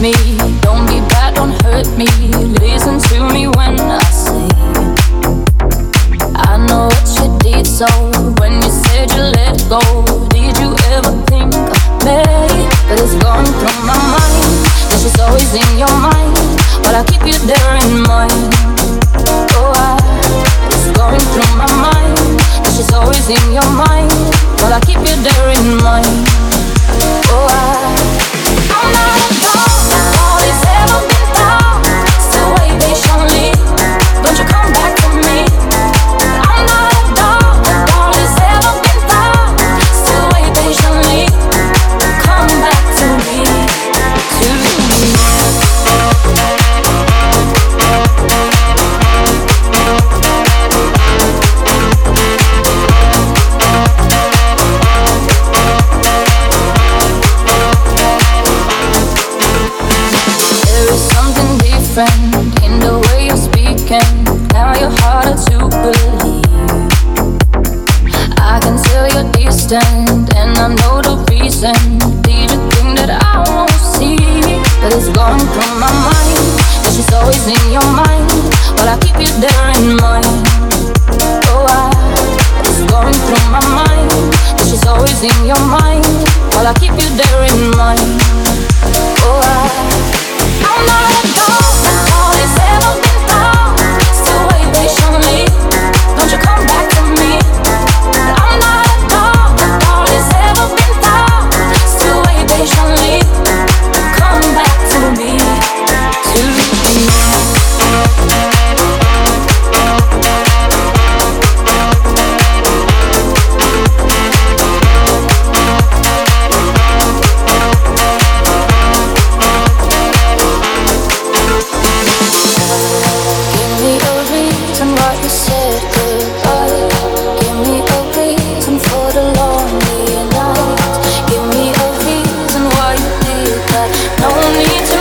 me. Don't be bad, don't hurt me. Listen to me when I say, I know what you did. So when you said you let go, did you ever think of me? But it's gone through my mind. This is always in your mind, but I keep you there in mind. And I can tell you distant, then I know the reason. Did you think that I won't see? But it's going through my mind. And she's always in your mind. I keep you there in. Oh, it's going through my mind. And she's always in your mind. While I keep you there in mind. No need to